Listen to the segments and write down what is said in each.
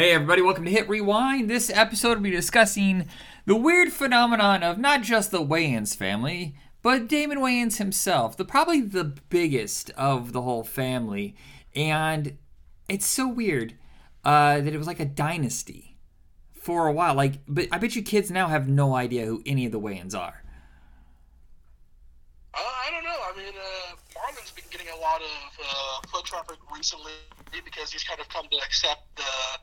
Hey, everybody, welcome to Hit Rewind. This episode will be discussing the weird phenomenon of not just the Wayans family, but Damon Wayans himself, the probably the biggest of the whole family. And it's so weird uh, that it was like a dynasty for a while. Like, but I bet you kids now have no idea who any of the Wayans are. Uh, I don't know. I mean, uh, Marlon's been getting a lot of uh, foot traffic recently because he's kind of come to accept uh,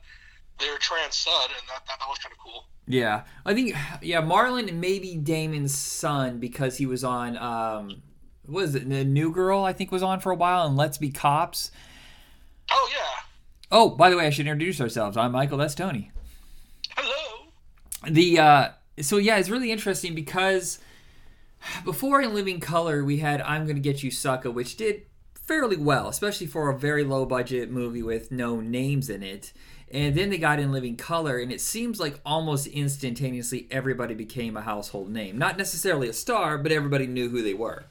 their trans son, and that, that, that was kind of cool. Yeah, I think yeah, Marlon maybe Damon's son because he was on um, what is it? The New Girl I think was on for a while, and Let's Be Cops. Oh yeah. Oh, by the way, I should introduce ourselves. I'm Michael. That's Tony. Hello. The uh, so yeah, it's really interesting because before in Living Color we had I'm Gonna Get You Sucker, which did fairly well, especially for a very low budget movie with no names in it. And then they got in Living Color, and it seems like almost instantaneously everybody became a household name. Not necessarily a star, but everybody knew who they were.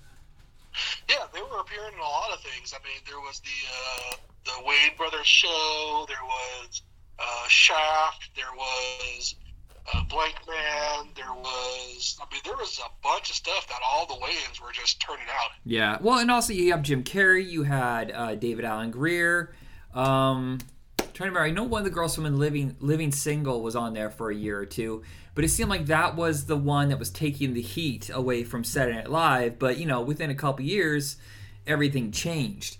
Yeah, they were appearing in a lot of things. I mean, there was the uh, the Wayans Brothers show. There was uh, Shaft. There was uh, Blank Man. There was, I mean, there was a bunch of stuff that all the Wayans were just turning out. Yeah. Well, and also you have Jim Carrey. You had uh, David Alan Grier. Um, trying to remember. I know one of the girls from Living Living Single was on there for a year or two, but it seemed like that was the one that was taking the heat away from Saturday Night Live. But you know, within a couple years, everything changed.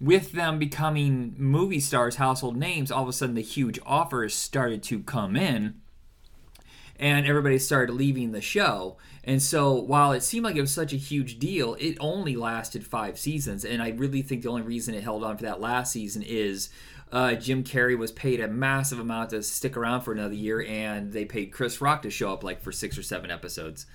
With them becoming movie stars, household names, all of a sudden the huge offers started to come in, and everybody started leaving the show. And so, while it seemed like it was such a huge deal, it only lasted five seasons. And I really think the only reason it held on for that last season is uh, Jim Carrey was paid a massive amount to stick around for another year, and they paid Chris Rock to show up like for six or seven episodes.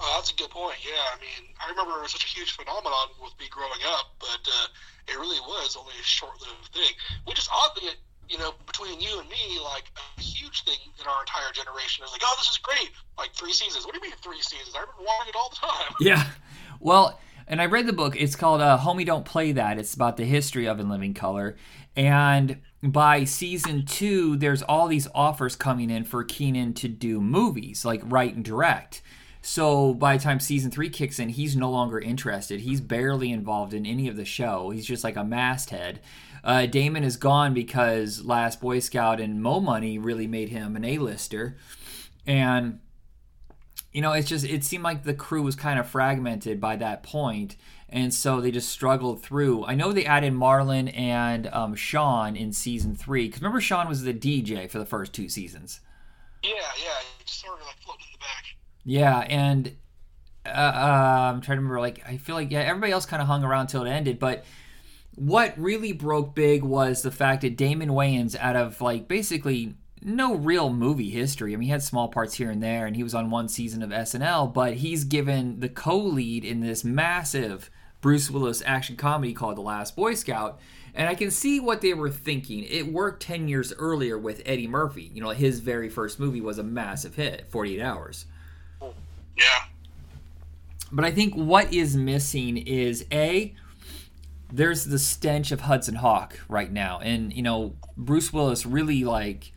Oh, that's a good point. Yeah, I mean, I remember it was such a huge phenomenon with me growing up, but uh, it really was only a short-lived thing. Which is oddly, you know, between you and me, like a huge thing in our entire generation is like, oh, this is great. Like three seasons. What do you mean three seasons? I remember watching it all the time. Yeah. Well, and I read the book. It's called uh, "Homie Don't Play That." It's about the history of In Living Color, and by season two, there's all these offers coming in for Keenen to do movies, like write and direct. So by the time season three kicks in, he's no longer interested. He's barely involved in any of the show. He's just like a masthead. Uh, Damon is gone because Last Boy Scout and Mo Money really made him an A-lister, and you know, it's just it seemed like the crew was kind of fragmented by that point, and so they just struggled through. I know they added Marlon and um, Sean in season three because remember Sean was the DJ for the first two seasons. Yeah, yeah, sort of like floating in the back. Yeah, and uh, uh, I'm trying to remember. Like, I feel like yeah, everybody else kind of hung around till it ended, but what really broke big was the fact that Damon Wayans, out of like basically no real movie history. I mean, he had small parts here and there, and he was on one season of SNL, but he's given the co lead in this massive Bruce Willis action comedy called The Last Boy Scout. And I can see what they were thinking. It worked 10 years earlier with Eddie Murphy. You know, his very first movie was a massive hit, 48 Hours. Yeah. But I think what is missing is A, there's the stench of Hudson Hawk right now. And, you know, Bruce Willis really, like,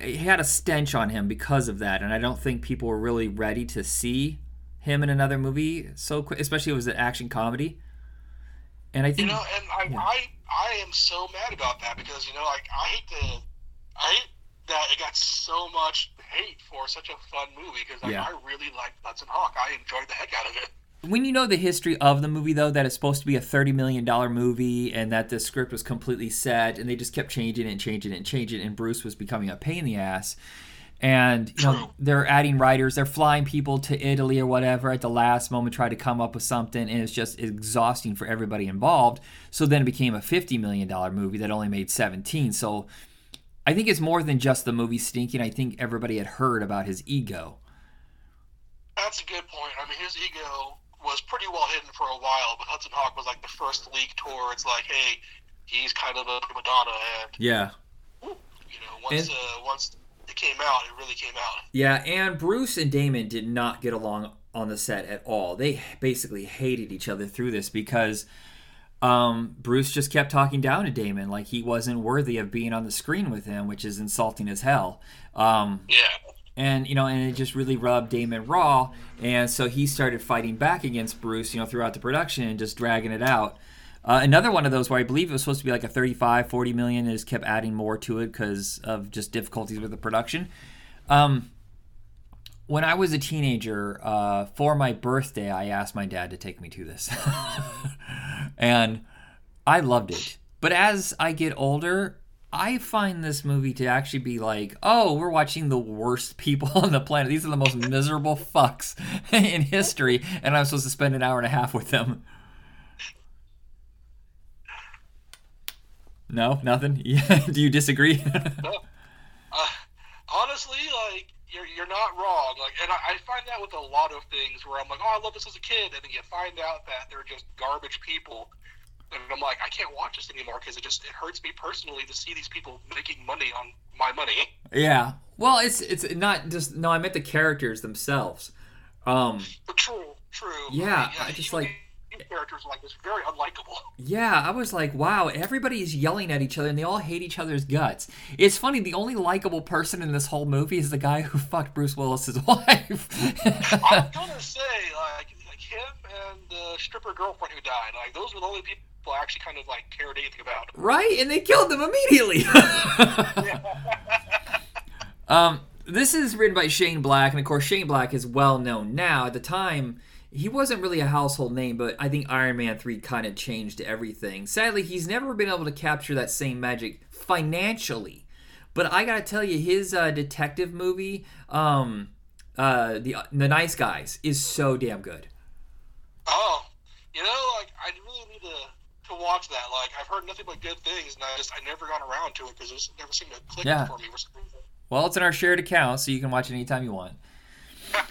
he had a stench on him because of that, and I don't think people were really ready to see him in another movie so quick, especially it was an action comedy. And I think you know, and I, yeah. I, I am so mad about that because you know, like I hate the, I hate that it got so much hate for such a fun movie because like, yeah. I really liked Hudson Hawk. I enjoyed the heck out of it when you know the history of the movie though that it's supposed to be a 30 million dollar movie and that the script was completely set and they just kept changing it and changing it and changing it and Bruce was becoming a pain in the ass. And you know they're adding writers they're flying people to Italy or whatever at the last moment try to come up with something and it's just exhausting for everybody involved. So then it became a 50 million dollar movie that only made 17 so I think it's more than just the movie stinking. I think everybody had heard about his ego. That's a good point. I mean his ego was pretty well hidden for a while, but Hudson Hawk was like the first leak towards like, hey, he's kind of a prima donna, and yeah, you know, once and, uh, once it came out, it really came out. Yeah, and Bruce and Damon did not get along on the set at all. They basically hated each other through this because um, Bruce just kept talking down to Damon like he wasn't worthy of being on the screen with him, which is insulting as hell. Um, Yeah. And you know, and it just really rubbed Damon raw, and so he started fighting back against Bruce, you know, throughout the production and just dragging it out. Uh, another one of those where I believe it was supposed to be like a 35, 40 million, and just kept adding more to it because of just difficulties with the production. Um, when I was a teenager, uh, for my birthday, I asked my dad to take me to this. and I loved it. But as I get older, I find this movie to actually be like, oh, we're watching the worst people on the planet. These are the most miserable fucks in history, and I'm supposed to spend an hour and a half with them. No, nothing. Yeah. Do you disagree? Uh, honestly, like you're you're not wrong. Like, and I, I find that with a lot of things where I'm like, oh, I love this as a kid, and then you find out that they're just garbage people, and I'm like, I can't watch this anymore because it just it hurts me personally to see these people making money on my money. yeah. Well, it's it's not just no. I meant the characters themselves. Um. True, true. Yeah, I, I just like- characters like this very unlikable. Yeah, I was like, wow, everybody is yelling at each other and they all hate each other's guts. It's funny, the only likable person in this whole movie is the guy who fucked Bruce Willis's wife. I'm gonna say like like him and the stripper girlfriend who died. Like those were the only people I actually kind of like cared anything about. right? And they killed them immediately. um, this is written by Shane Black, and of course, Shane Black is well known now. At the time, he wasn't really a household name, but I think Iron Man 3 kind of changed everything. Sadly, he's never been able to capture that same magic financially. But I gotta tell you, his uh, detective movie, um, uh, the the Nice Guys, is so damn good. Oh, you know, like I really need to to watch that. Like I've heard nothing but good things, and I just I never got around to it because it just never seemed to click Yeah. for me. Well, it's in our shared account, so you can watch it anytime you want.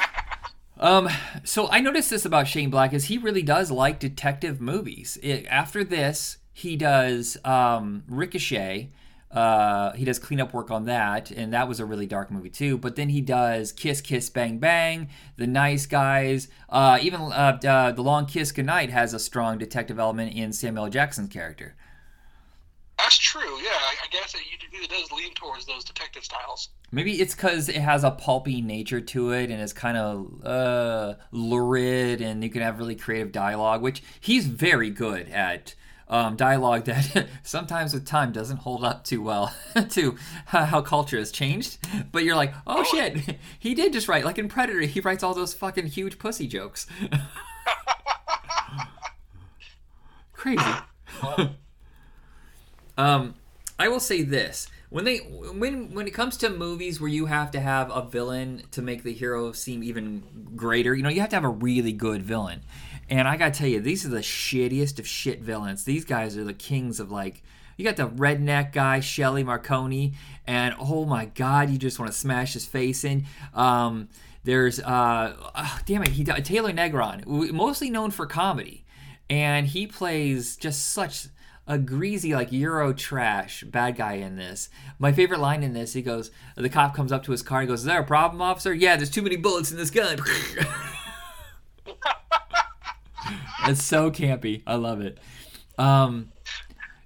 Um, so I noticed this about Shane Black is he really does like detective movies. It, after this, he does um, Ricochet. Uh, he does cleanup work on that, and that was a really dark movie too. But then he does Kiss Kiss Bang Bang, The Nice Guys, uh, even uh, uh, The Long Kiss Goodnight has a strong detective element in Samuel Jackson's character. That's true. Yeah, I, I guess it, it does lean towards those detective styles. Maybe it's because it has a pulpy nature to it and it's kind of uh, lurid, and you can have really creative dialogue, which he's very good at. Um, dialogue that sometimes with time doesn't hold up too well to how culture has changed. But you're like, oh shit, he did just write. Like in Predator, he writes all those fucking huge pussy jokes. Crazy. Um, I will say this: when they when when it comes to movies where you have to have a villain to make the hero seem even greater, you know, you have to have a really good villain. And I gotta tell you, these are the shittiest of shit villains. These guys are the kings of like. You got the redneck guy, Shelly Marcone, and oh my god, you just want to smash his face in. Um, there's, uh, ah, damn it, he Taylor Negron, mostly known for comedy, and he plays just such a greasy like Euro trash bad guy in this. My favorite line in this, he goes, the cop comes up to his car and goes, "Is there a problem, officer?" Yeah, there's too many bullets in this gun. it's so campy. I love it. Um,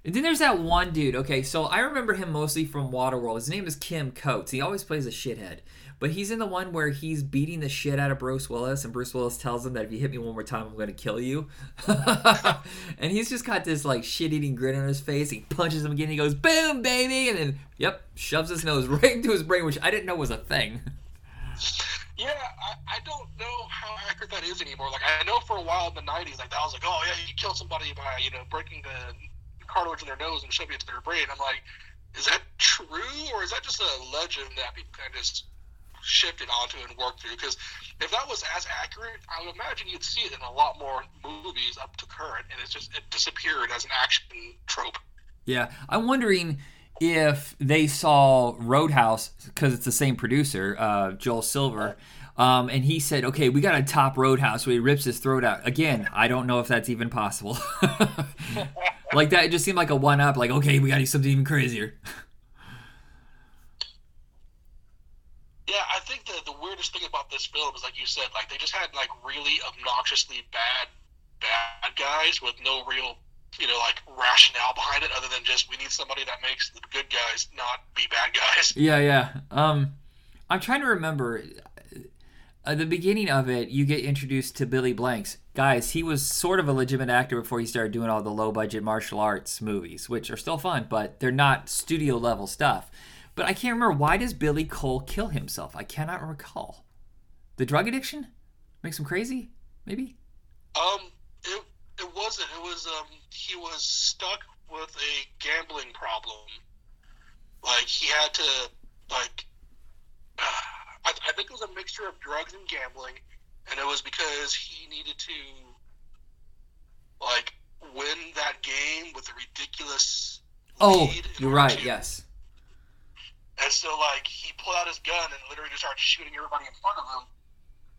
and then there's that one dude. Okay, so I remember him mostly from Waterworld. His name is Kim Coates. He always plays a shithead. But he's in the one where he's beating the shit out of Bruce Willis, and Bruce Willis tells him that if you hit me one more time, I'm going to kill you. and he's just got this like shit-eating grin on his face. He punches him again. He goes, "Boom, baby!" And then, yep, shoves his nose right into his brain, which I didn't know was a thing. Yeah, I, I don't know how accurate that is anymore. Like I know for a while in the '90s, like that was like, oh yeah, you kill somebody by you know breaking the cartilage in their nose and shoving it to their brain. I'm like, is that true or is that just a legend that people kind of just shifted onto and worked through? Because if that was as accurate, I would imagine you'd see it in a lot more movies up to current, and it's just it disappeared as an action trope. Yeah, I'm wondering if they saw Roadhouse because it's the same producer, uh, Joel Silver, um, and he said, "Okay, we got to top Roadhouse." So he rips his throat out. Again, I don't know if that's even possible. like that, it just seemed like a one-up. Like, okay, we got to do something even crazier. Yeah, I think the the weirdest thing about this film is like you said, like they just had like really obnoxiously bad bad guys with no real you know, like rationale behind it other than just we need somebody that makes the good guys not be bad guys. Yeah, yeah. Um, I'm trying to remember. At the beginning of it, you get introduced to Billy Blanks. Guys, he was sort of a legitimate actor before he started doing all the low budget martial arts movies, which are still fun, but they're not studio level stuff. But I can't remember why does Billy Cole kill himself? I cannot recall. The drug addiction makes him crazy, maybe. Um, wasn't. It was um he was stuck with a gambling problem. Like he had to like. Uh, I, I think it was a mixture of drugs and gambling, and it was because he needed to like win that game with a ridiculous. Oh, you're right. to- Yes. And so, like, he pulled out his gun and literally just started shooting everybody in front of him,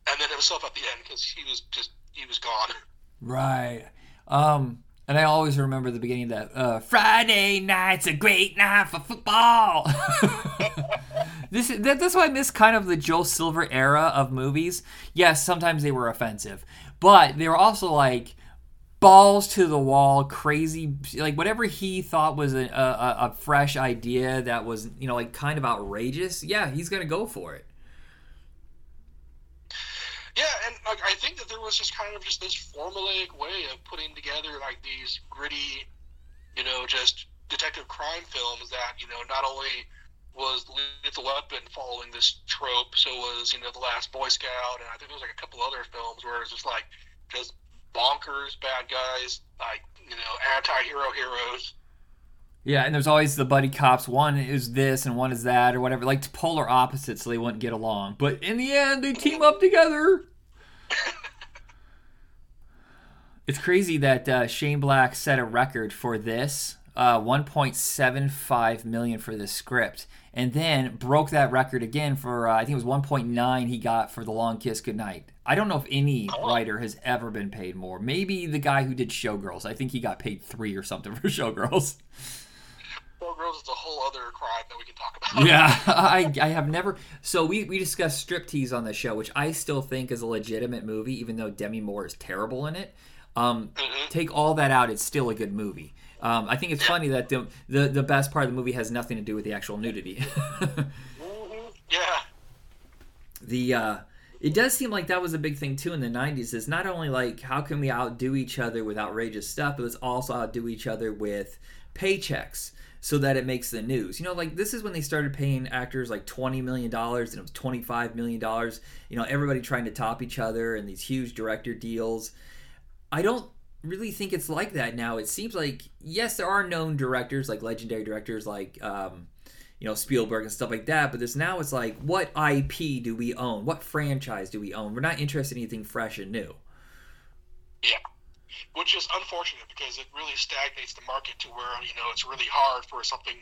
and then himself at the end because he was just he was gone. Right. Um, and I always remember the beginning of that. Uh, Friday night's a great night for football. this is that, that's why I miss kind of the Joel Silver era of movies. Yes, sometimes they were offensive, but they were also like balls to the wall, crazy, like whatever he thought was a, a, a fresh idea that was you know like kind of outrageous. Yeah, he's gonna go for it. Yeah, and like I think that there was just kind of just this formulaic way of putting together like these gritty, you know, just detective crime films that you know not only was Lethal Weapon following this trope, so was you know the Last Boy Scout, and I think there was like a couple other films where it's just like just bonkers bad guys, like you know anti-hero heroes. Yeah, and there's always the buddy cops. One is this and one is that, or whatever, like polar opposites, so they wouldn't get along. But in the end, they team up together. it's crazy that uh, Shane Black set a record for this, uh, 1.75 million for this script, and then broke that record again for uh, I think it was 1.9 he got for The Long Kiss Goodnight. I don't know if any writer has ever been paid more. Maybe the guy who did Showgirls. I think he got paid three or something for Showgirls. Showgirls is a whole other crime that we can talk about. yeah, I, I have never. So we, we discussed Striptease on the show, which I still think is a legitimate movie, even though Demi Moore is terrible in it. Um, Mhm. take all that out, it's still a good movie. Um, I think it's funny that the, the the best part of the movie has nothing to do with the actual nudity. Mhm. Yeah. the uh, it does seem like that was a big thing too in the 90s is not only like how can we outdo each other with outrageous stuff but let's also outdo each other with paychecks so that it makes the news. You know like this is when they started paying actors like 20 million dollars and it was 25 million dollars you know everybody trying to top each other and these huge director deals. I don't really think it's like that now. It seems like yes there are known directors like legendary directors like um, you know Spielberg and stuff like that. But this now it's like, what IP do we own? What franchise do we own? We're not interested in anything fresh and new. Yeah. Which is unfortunate because it really stagnates the market to where, you know, it's really hard for something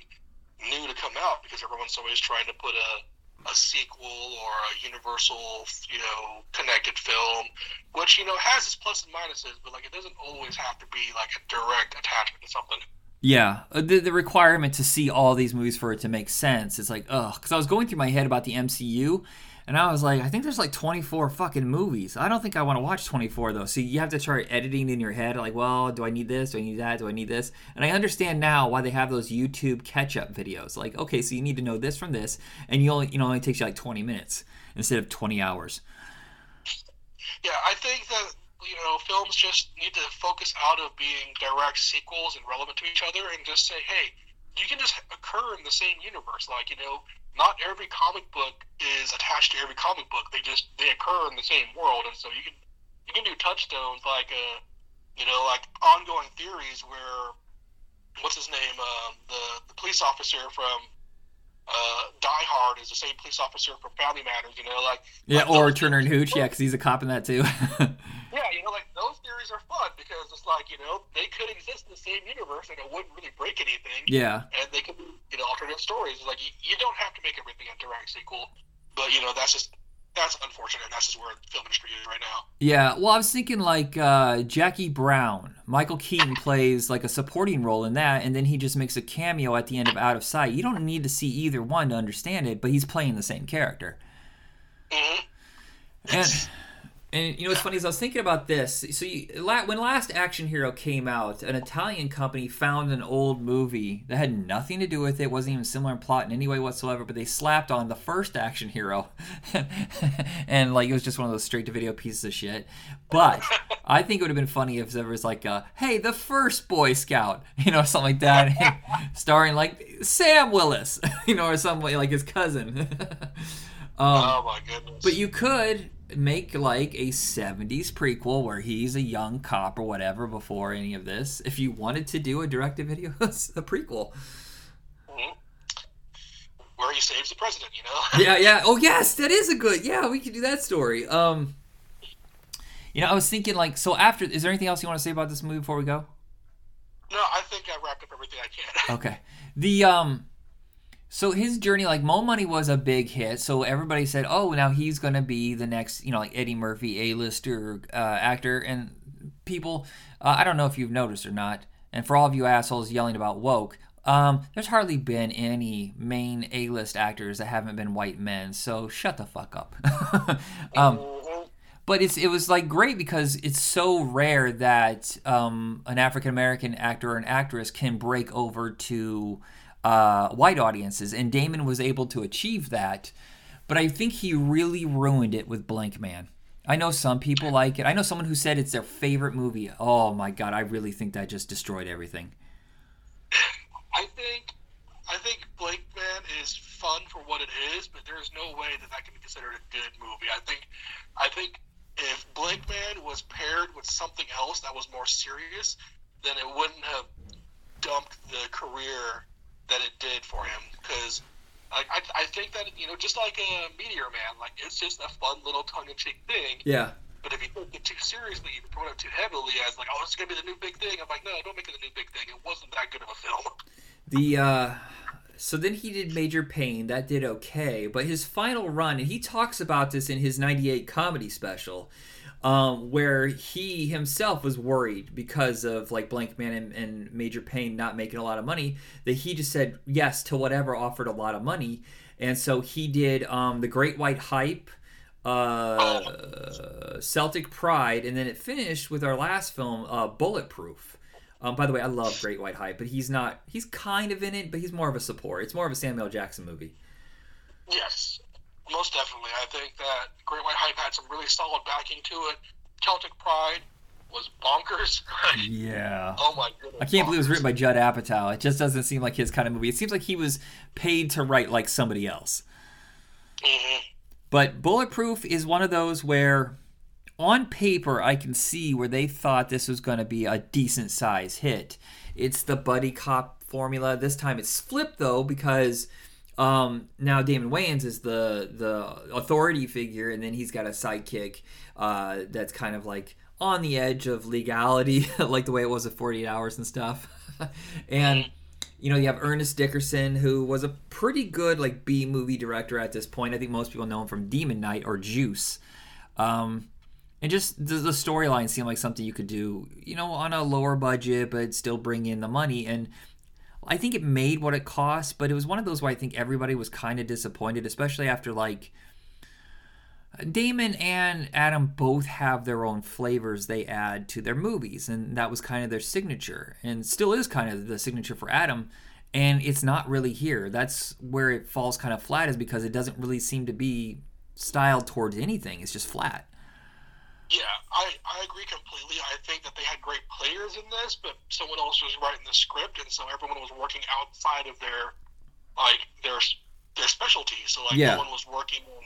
new to come out because everyone's always trying to put a, a sequel or a universal, you know, connected film, which, you know, has its plus and minuses, but, like, it doesn't always have to be, like, a direct attachment to something. Yeah, uh, the, the requirement to see all these movies for it to make sense It's like, ugh. Because I was going through my head about the MCU, and I was like, I think there's like 24 fucking movies. I don't think I want to watch 24 though. So you have to start editing in your head, like, well, do I need this? Do I need that? Do I need this? And I understand now why they have those YouTube catch-up videos. Like, okay, so you need to know this from this, and you only, you know, only takes you like 20 minutes instead of 20 hours. Yeah, I think that you know films just need to focus out of being direct sequels and relevant to each other, and just say, hey, you can just occur in the same universe. Like you know, not every comic book is attached to every comic book. They just they occur in the same world, and so you can you can do touchstones like uh you know like ongoing theories where what's his name um, the the police officer from uh, Die Hard is the same police officer from Family Matters. You know, like Yeah, like or Turner and Hooch, yeah, because he's a cop in that too. yeah, you know, like those theories are fun because it's like you know they could exist in the same universe and it wouldn't really break anything. yeah. And they could be you know alternative stories. It's like you, you don't have to make everything a direct sequel, but you know that's just that's unfortunate. and That's just where the film industry is right now. Yeah, well, I was thinking like uh, Jackie Brown. Michael Keaton plays like a supporting role in that, and then he just makes a cameo at the end of Out of Sight. You don't need to see either one to understand it, but he's playing the same character. hmm And And you know what's funny is I was thinking about this. So you, when Last Action Hero came out, an Italian company found an old movie that had nothing to do with it, wasn't even similar in plot in any way whatsoever, but they slapped on the first Action Hero, and like it was just one of those straight to video pieces of shit. But I think it would have been funny if there was like, a, "Hey, the first Boy Scout," you know, something like that, starring like Sam Willis, you know, or somebody like his cousin. Um, oh my goodness! But you could make like a 70s prequel where he's a young cop or whatever before any of this if you wanted to do a direct to video a prequel. Mm-hmm. where he saves the president you know? Yeah yeah. Oh yes that is a good yeah we could do that story. Um you know i was thinking like so after is there anything else you want to say about this movie before we go? No i think i wrapped up everything i can. Okay. The um so his journey, like Mo Money, was a big hit. So everybody said, "Oh, now he's going to be the next, you know, like Eddie Murphy, A-lister uh, actor." And people, uh, I don't know if you've noticed or not. And for all of you assholes yelling about woke, um, there's hardly been any main A-list actors that haven't been white men. So shut the fuck up. um, but it's it was like great because it's so rare that um, an African American actor or an actress can break over to uh, white audiences, and Damon was able to achieve that. But I think he really ruined it with Blankman. I know some people like it. I know someone who said it's their favorite movie. Oh my god, I really think that just destroyed everything. I think I think Blankman is fun for what it is, but there's no way that that can be considered a good movie. I think I think if Blankman was paired with something else that was more serious, then it wouldn't have dumped the career that it did for him because I, I, I think that you know just like a Meteor Man, like it's just a fun little tongue-in-cheek thing. Yeah. But if you take it too seriously, you promote it too heavily as like, oh, it's gonna be the new big thing. I'm like, no, don't make it the new big thing. It wasn't that good of a film. The uh, so then he did Major Payne. That did okay, but his final run, and he talks about this in his '98 comedy special um, where he himself was worried because of like Blankman and, and Major Payne not making a lot of money that he just said yes to whatever offered a lot of money, and so he did um, the Great White Hype, uh, Celtic Pride, and then it finished with our last film, uh, Bulletproof. Um, by the way, I love Great White Hype, but he's not. He's kind of in it, but he's more of a support. It's more of a Samuel Jackson movie. Yes, most definitely. I think that Great White Hype had some really solid backing to it. Celtic Pride was bonkers. yeah. Oh my goodness. I can't bonkers. believe it was written by Judd Apatow. It just doesn't seem like his kind of movie. It seems like he was paid to write like somebody else. Mm-hmm. But Bulletproof is one of those where, on paper, I can see where they thought this was going to be a decent size hit. It's the buddy cop formula. This time it's flipped though because um, now Damon Wayans is the the authority figure, and then he's got a sidekick uh, that's kind of like on the edge of legality, like the way it was at 48 Hours and stuff. and you know, you have Ernest Dickerson, who was a pretty good like B movie director at this point. I think most people know him from Demon Knight or Juice. Um, and just the, the storyline seemed like something you could do, you know, on a lower budget, but still bring in the money. And I think it made what it cost, but it was one of those where I think everybody was kind of disappointed, especially after like Damon and Adam both have their own flavors they add to their movies, and that was kind of their signature, and still is kind of the signature for Adam. And it's not really here. That's where it falls kind of flat, is because it doesn't really seem to be styled towards anything. It's just flat. Yeah, I, I agree completely. I think that they had great players in this, but someone else was writing the script, and so everyone was working outside of their like their their specialty. So like yeah. no one was working in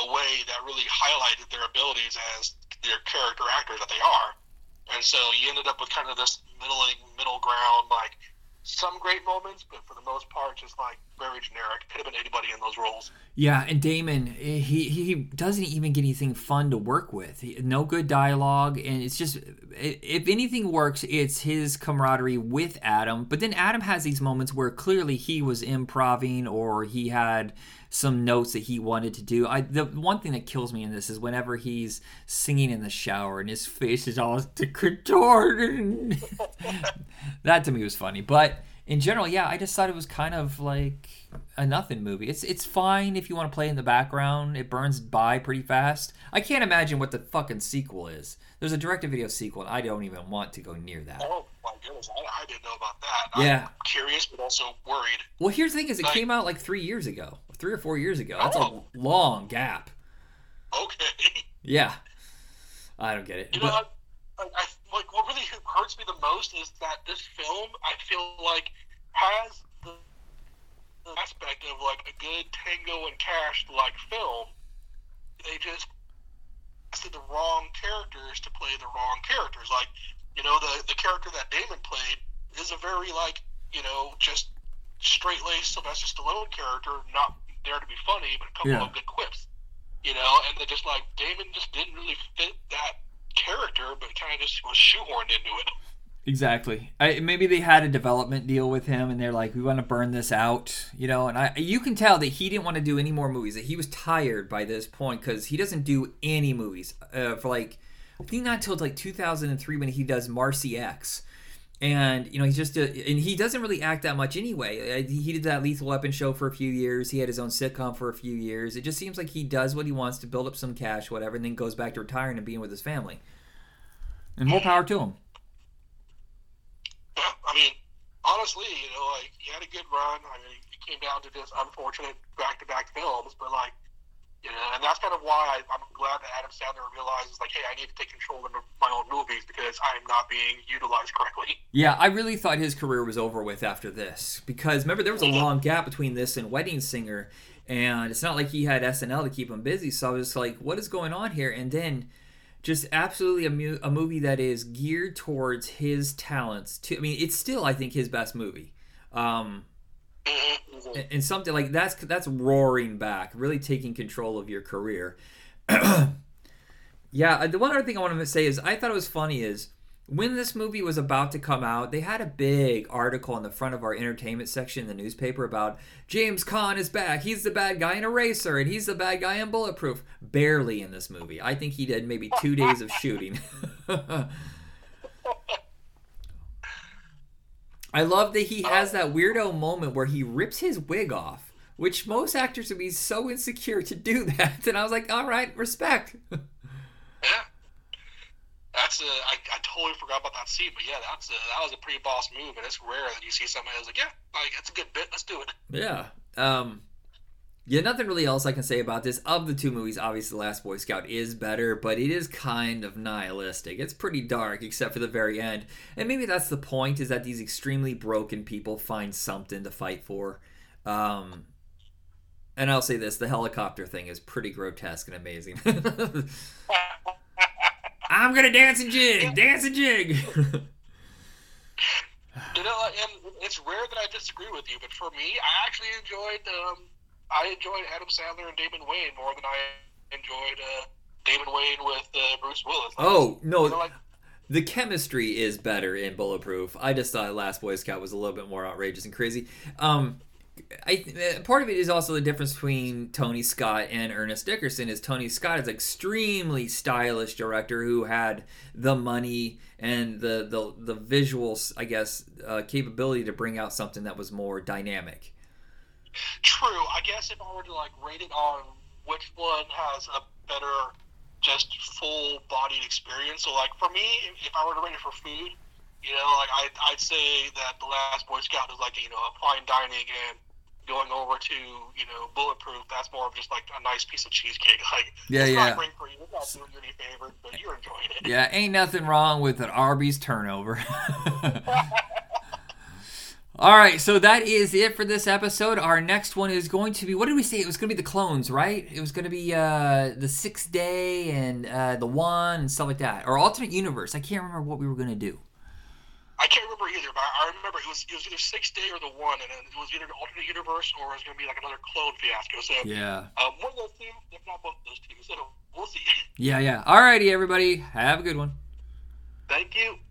a way that really highlighted their abilities as their character actors that they are. And so you ended up with kind of this middling middle ground, like some great moments, but for the most part, just like very generic. Could have been anybody in those roles. Yeah, and Damon, eh, he he doesn't even get anything fun to work with. He, no good dialogue, and it's just if anything works, it's his camaraderie with Adam. But then Adam has these moments where clearly he was improving or he had some notes that he wanted to do. I the one thing that kills me in this is whenever he's singing in the shower and his face is all contorted. that to me was funny, but in general, yeah, I just thought it was kind of like a nothing movie. It's it's fine if you want to play in the background. It burns by pretty fast. I can't imagine what the fucking sequel is. There's a direct-to-video sequel, and I don't even want to go near that. Oh my goodness, I, I didn't know about that. Yeah. I'm curious, but also worried. Well, here's the thing: is it Like- came out like three years ago, three or four years ago. That's Oh. a long gap. Okay. Yeah, I don't get it. You know, But- I, I, like what really hurts me the most is that this film, I feel like, has the, the aspect of like a good Tango and Cash like film. They just casted the wrong characters to play the wrong characters. Like, you know, the the character that Damon played is a very like, you know, just straight laced Sylvester Stallone character, not there to be funny, but a couple Yeah. of good quips. You know, and they just like Damon just didn't really fit that character, but kind of just was shoehorned into it. Exactly. I, maybe they had a development deal with him, and they're like, "We want to burn this out," you know. And I, you can tell that he didn't want to do any more movies. That he was tired by this point because he doesn't do any movies uh, for like, I think not until like 2003 when he does Marci X, and you know he's just a, and he doesn't really act that much anyway. Uh, He did that Lethal Weapon show for a few years. He had his own sitcom for a few years. It just seems like he does what he wants to build up some cash, whatever, and then goes back to retiring and being with his family. And more power to him. Yeah, I mean, honestly, you know, like he had a good run. I mean, it came down to just unfortunate back-to-back films, but like, you know, and that's kind of why I, I'm Adam Sandler realizes, like, hey, I need to take control of my own movies because I'm not being utilized correctly. Yeah, I really thought his career was over with after this because remember there was a long gap between this and Wedding Singer, and it's not like he had SNL to keep him busy. So I was like, what is going on here? And then just absolutely a, mu- a movie that is geared towards his talents. To I mean, it's still I think his best movie. Um, Mm-hmm. and- and something like that's that's roaring back, really taking control of your career. yeah, uh, the one other thing I want to say is I thought it was funny is when this movie was about to come out, they had a big article on the front of our entertainment section in the newspaper about James Caan is back. He's the bad guy in Eraser, and he's the bad guy in Bulletproof. Barely in this movie. I think he did maybe two days of shooting. I love that he has that weirdo moment where he rips his wig off, which most actors would be so insecure to do that. And I was like, all right, respect. Yeah. That's a, I, I totally forgot about that scene, but yeah, that's a, that was a pretty boss move, and it's rare that you see somebody who's like, yeah, like that's a good bit, let's do it. Yeah. Um yeah, nothing really else I can say about this. Of the two movies, obviously The Last Boy Scout is better, but it is kind of nihilistic. It's pretty dark except for the very end. And maybe that's the point is that these extremely broken people find something to fight for. Um and I'll say this, the helicopter thing is pretty grotesque and amazing. I'm gonna dance and jig, dance and jig. You know, and it's rare that I disagree with you, but for me, I actually enjoyed um, I enjoyed Adam Sandler and Damon Wayne more than I enjoyed uh, Damon Wayne with uh, Bruce Willis. oh no, You know, like, the chemistry is better in Bulletproof. I just thought Last Boy Scout was a little bit more outrageous and crazy. Um, I uh, part of it is also the difference between Tony Scott and Ernest Dickerson. Is Tony Scott is extremely stylish director who had the money and the the the visuals, I guess, uh, capability to bring out something that was more dynamic. True. I guess if I were to like rate it on which one has a better, just full-bodied experience. So like for me, if I were to rate it for food, you know, like I'd, I'd say that the Last Boy Scout is like you know a fine dining and going over to you know Bulletproof. That's more of just like a nice piece of cheesecake. Like Yeah, it's yeah. not great for you. It's not doing you any favors, but you're enjoying it. Yeah, ain't nothing wrong with an Arby's turnover. All right, so that is it for this episode. Our next one is going to be what did we say? It was going to be the clones, right? It was going to be uh, the sixth day and uh, the one and stuff like that, or alternate universe. I can't remember what we were going to do. I can't remember either, but I remember it was it was either Six Day or the One, and it was either an alternate universe or it was going to be like another clone fiasco. So Yeah, um, one of those two, if not both those two. So we'll see. yeah, yeah. All righty, everybody, have a good one. Thank you.